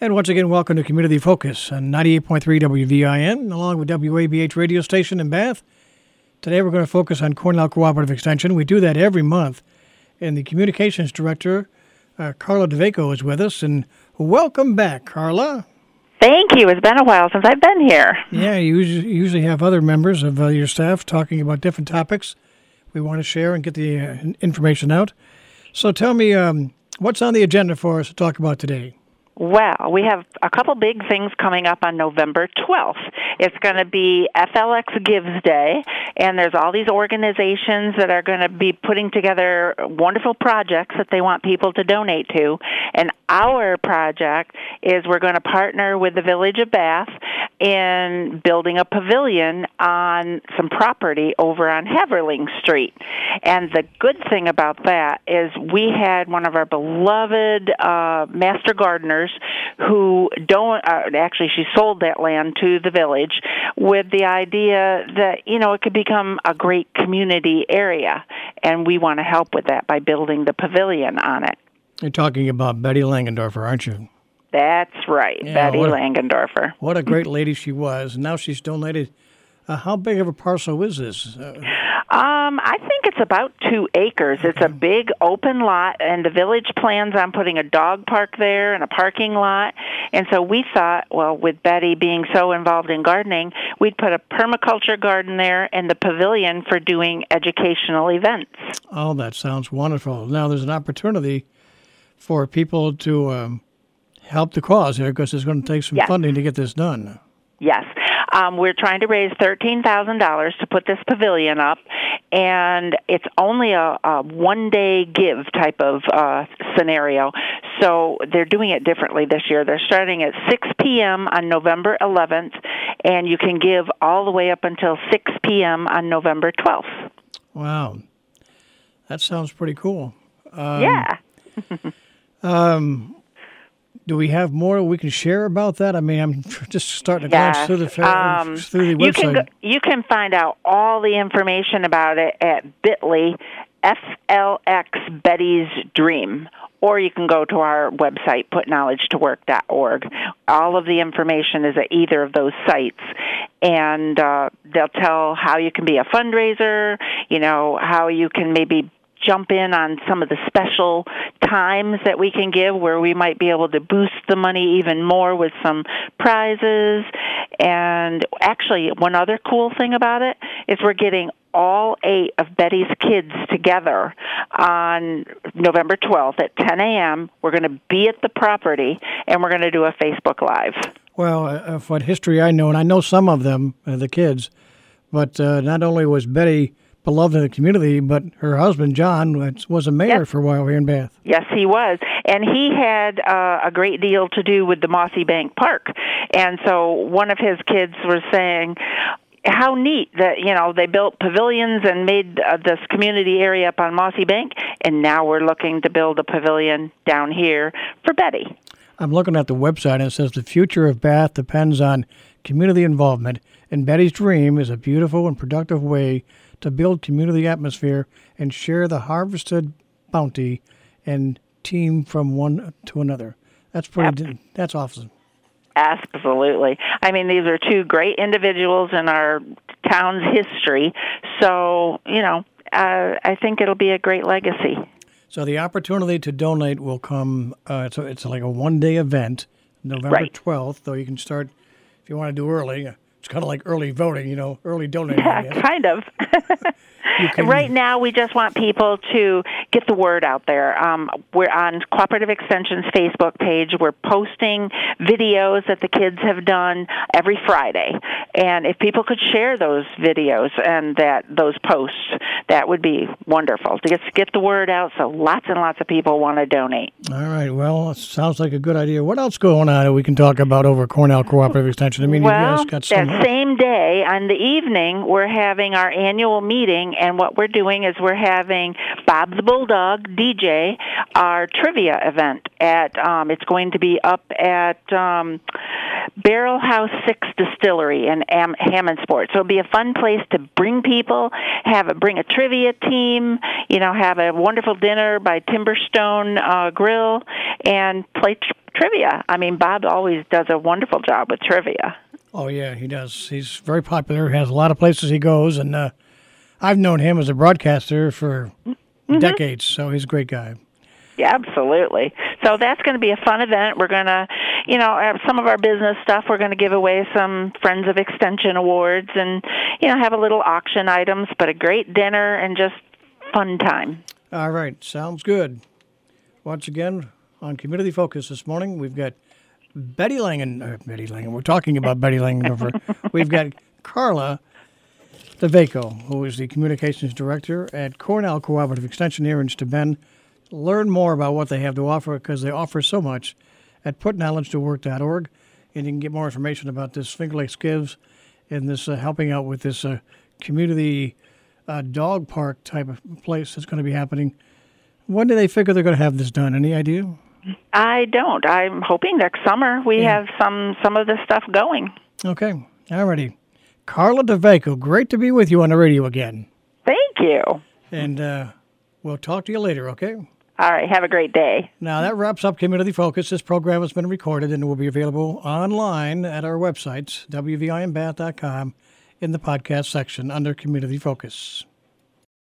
And once again, welcome to Community Focus on 98.3 WVIN, along with WABH radio station in Bath. Today we're going to focus on Cornell Cooperative Extension. We do that every month. And the communications director, uh, Carla Dawejko, is with us. And welcome back, Carla. Thank you. It's been a while since I've been here. Yeah, you usually, have other members of uh, your staff talking about different topics we want to share and get the uh, information out. So tell me, um, what's on the agenda for us to talk about today? Well, we have a couple big things coming up on November 12th. It's going to be FLX Gives Day, and there's all these organizations that are going to be putting together wonderful projects that they want people to donate to. And our project is we're going to partner with the Village of Bath in building a pavilion on some property over on Haverling Street. And the good thing about that is we had one of our beloved uh, master gardeners who don't uh, actually she sold that land to the village with the idea that you know it could become a great community area and we want to help with that by building the pavilion on it. You're talking about Betty Langendorfer, aren't you? That's right, yeah, Betty what a, Langendorfer. What a great lady she was. Now she's donated. Uh, how big of a parcel is this? Uh, um, I think it's about two acres. It's a big open lot, and the village plans on putting a dog park there and a parking lot. And so we thought, well, with Betty being so involved in gardening, we'd put a permaculture garden there and the pavilion for doing educational events. Oh, that sounds wonderful. Now there's an opportunity for people to um, help the cause here because it's going to take some yes. funding to get this done. Yes. Um, we're trying to raise $13,000 to put this pavilion up, and it's only a, a one day give type of uh, scenario. So they're doing it differently this year. They're starting at 6 p.m. on November 11th, and you can give all the way up until 6 p.m. on November 12th. Wow. That sounds pretty cool. Um, yeah. um, do we have more we can share about that? I mean, I'm just starting to yes. glance through the um, through the website. you. Can go, you can find out all the information about it at Bitly FLX Betty's Dream, or you can go to our website putknowledgetowork.org. All of the information is at either of those sites, and uh, they'll tell how you can be a fundraiser. You know how you can maybe jump in on some of the special times that we can give where we might be able to boost the money even more with some prizes. And actually, one other cool thing about it is we're getting all eight of Betty's kids together on November 12th at 10 a.m. We're going to be at the property and we're going to do a Facebook Live. Well, uh, what history I know, and I know some of them, uh, the kids, but uh, not only was Betty beloved in the community, but her husband, John, was a mayor for a while here in Bath. Yes, he was. And he had uh, a great deal to do with the Mossy Bank Park. And so one of his kids was saying, how neat that you know they built pavilions and made uh, this community area up on Mossy Bank, and now we're looking to build a pavilion down here for Betty. I'm looking at the website and it says the future of Bath depends on community involvement, and Betty's dream is a beautiful and productive way to build community atmosphere and share the harvested bounty and team from one to another. That's pretty. Yep. That's awesome. Absolutely. I mean, these are two great individuals in our town's history. So, you know, uh, I think it'll be a great legacy. So the opportunity to donate will come. Uh, it's, it's like a one day event, November right. 12th, though you can start if you want to do early. It's kind of like early voting, you know, early donating. Yeah, kind of. can... Right now, we just want people to get the word out there. Um, we're on Cooperative Extension's Facebook page. We're posting videos that the kids have done every Friday, and if people could share those videos and that those posts, that would be wonderful to get get the word out. So lots and lots of people want to donate. All right. Well, sounds like a good idea. What else going on that we can talk about over Cornell Cooperative Extension? I mean, well, you guys got some that same day on the evening, we're having our annual meeting, and what we're doing is we're having Bob the Bulldog DJ our trivia event at. Um, it's going to be up at um, Barrel House Six Distillery in Am- Hammondsport. So it'll be a fun place to bring people, have a bring a trivia team, you know, have a wonderful dinner by Timberstone uh, Grill, and play. Tr- trivia. I mean, Bob always does a wonderful job with trivia. Oh yeah, he does. He's very popular. Has a lot of places he goes, and uh, I've known him as a broadcaster for mm-hmm. decades. So he's a great guy. Yeah, absolutely. So that's going to be a fun event. We're going to, you know, have some of our business stuff. We're going to give away some Friends of Extension awards and, you know, have a little auction items, but a great dinner and just fun time. All right, sounds good. Once again, on Community Focus this morning, we've got Betty Langen. Uh, Betty Langen. We're talking about Betty Langen. Over. We've got Carla Dawejko, who is the communications director at Cornell Cooperative Extension here in Steuben learn more about what they have to offer because they offer so much at putknowledge2work.org. And you can get more information about this Finger Lakes Gives and this uh, helping out with this uh, community uh, dog park type of place that's going to be happening. When do they figure they're going to have this done? Any idea? I don't. I'm hoping next summer we yeah. have some some of this stuff going. Okay. Alrighty. Carla Dawejko, great to be with you on the radio again. Thank you. And uh, we'll talk to you later, okay? All right. Have a great day. Now, that wraps up Community Focus. This program has been recorded and will be available online at our websites, wvinbath.com, in the podcast section under Community Focus.